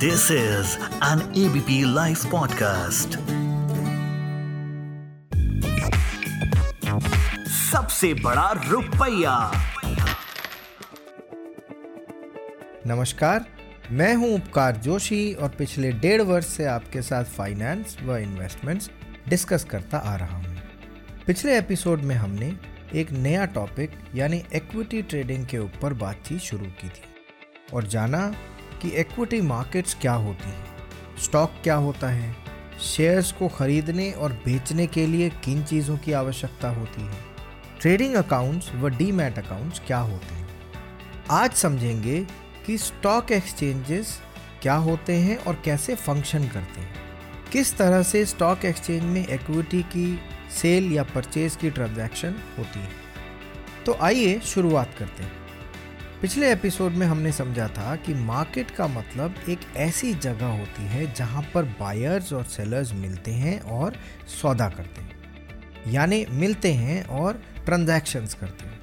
This is an ABP Life podcast. सबसे बड़ा रुपया नमस्कार, मैं हूँ उपकार जोशी और पिछले डेढ़ वर्ष से आपके साथ फाइनेंस व इन्वेस्टमेंट्स डिस्कस करता आ रहा हूँ पिछले एपिसोड में हमने एक नया टॉपिक यानी इक्विटी ट्रेडिंग के ऊपर बातचीत शुरू की थी और जाना कि इक्विटी मार्केट्स क्या होती हैं? स्टॉक क्या होता है? शेयर्स को खरीदने और बेचने के लिए किन चीज़ों की आवश्यकता होती है? ट्रेडिंग अकाउंट्स व डीमैट अकाउंट्स क्या होते हैं? आज समझेंगे कि स्टॉक एक्सचेंजेस क्या होते हैं और कैसे फ़ंक्शन करते हैं। किस तरह से स्टॉक एक्सचेंज में इक्विटी की सेल या परचेज की ट्रांजैक्शन होती है। तो आइए शुरुआत करते हैं। पिछले एपिसोड में हमने समझा था कि मार्केट का मतलब एक ऐसी जगह होती है जहाँ पर बायर्स और सेलर्स मिलते हैं और सौदा करते हैं। यानी मिलते हैं और ट्रांजैक्शंस करते हैं।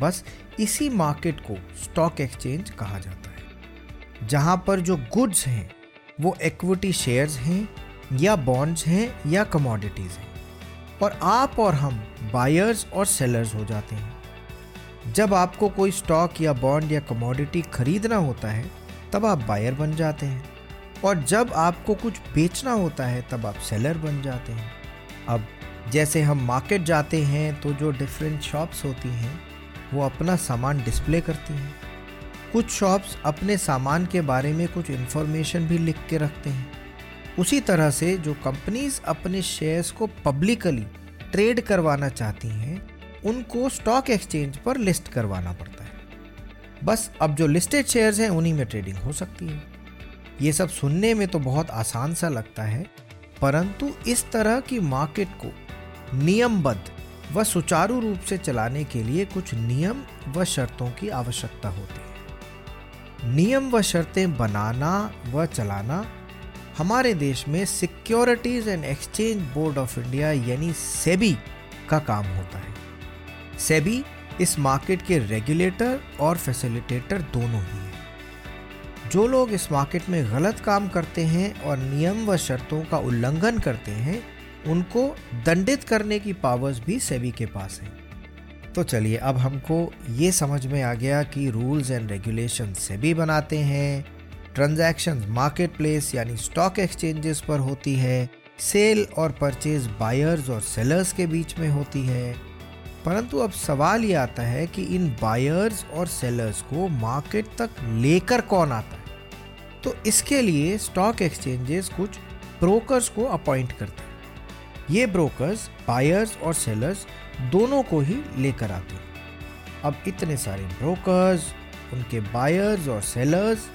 बस इसी मार्केट को स्टॉक एक्सचेंज कहा जाता है। जहाँ पर जो गुड्स हैं, वो इक्विटी शेयर्स हैं, या बॉन्ड्स हैं, या कमोडिटीज़ हैं। और आप और हम बायर्स और सेलर्स हो जाते हैं। जब आपको कोई स्टॉक या बॉन्ड या कमोडिटी खरीदना होता है, तब आप बायर बन जाते हैं। और जब आपको कुछ बेचना होता है, तब आप सेलर बन जाते हैं। अब जैसे हम मार्केट जाते हैं तो जो डिफरेंट शॉप्स होती हैं, वो अपना सामान डिस्प्ले करती हैं। कुछ शॉप्स अपने सामान के बारे में कुछ इन्फॉर्मेशन भी लिख के रखते हैं। उसी तरह से जो कंपनीज़ अपने शेयर्स को पब्लिकली ट्रेड करवाना चाहती हैं उनको स्टॉक एक्सचेंज पर लिस्ट करवाना पड़ता है। बस अब जो लिस्टेड शेयर्स हैं, उन्हीं में ट्रेडिंग हो सकती है। ये सब सुनने में तो बहुत आसान सा लगता है, परंतु इस तरह की मार्केट को नियमबद्ध व सुचारू रूप से चलाने के लिए कुछ नियम व शर्तों की आवश्यकता होती है। नियम व शर्तें बनाना व चलाना हमारे देश में securities and exchange board of India यानी सेबी का काम होता है। सेबी इस मार्केट के रेगुलेटर और फैसिलिटेटर दोनों ही हैं। जो लोग इस मार्केट में गलत काम करते हैं और नियम व शर्तों का उल्लंघन करते हैं, उनको दंडित करने की पावर्स भी सेबी के पास हैं। तो चलिए, अब हमको ये समझ में आ गया कि रूल्स एंड रेगुलेशन सेबी बनाते हैं। ट्रांजैक्शन मार्केट प्लेस यानी स्टॉक एक्सचेंजेस पर होती है। सेल और परचेज बायर्स और सेलर्स के बीच में होती है। परंतु अब सवाल ये आता है कि इन बायर्स और सेलर्स को मार्केट तक लेकर कौन आता है? तो इसके लिए स्टॉक एक्सचेंजेस कुछ ब्रोकर्स को अपॉइंट करते हैं। ये ब्रोकर्स बायर्स और सेलर्स दोनों को ही लेकर आते हैं। अब इतने सारे ब्रोकर्स उनके बायर्स और सेलर्स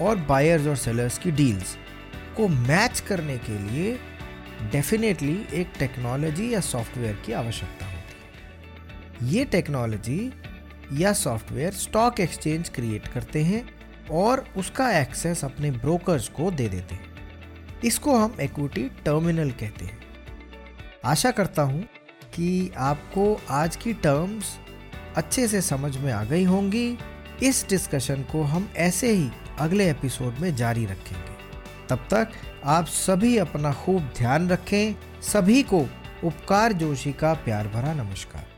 और बायर्स और सेलर्स की डील्स को मैच करने के लिए डेफिनेटली एक टेक्नोलॉजी या सॉफ्टवेयर की आवश्यकता ये टेक्नोलॉजी या सॉफ्टवेयर स्टॉक एक्सचेंज क्रिएट करते हैं और उसका एक्सेस अपने ब्रोकर्स को दे देते हैं। इसको हम इक्विटी टर्मिनल कहते हैं। आशा करता हूँ कि आपको आज की टर्म्स अच्छे से समझ में आ गई होंगी। इस डिस्कशन को हम ऐसे ही अगले एपिसोड में जारी रखेंगे। तब तक आप सभी अपना खूब ध्यान रखें। सभी को उपकार जोशी का प्यार भरा नमस्कार।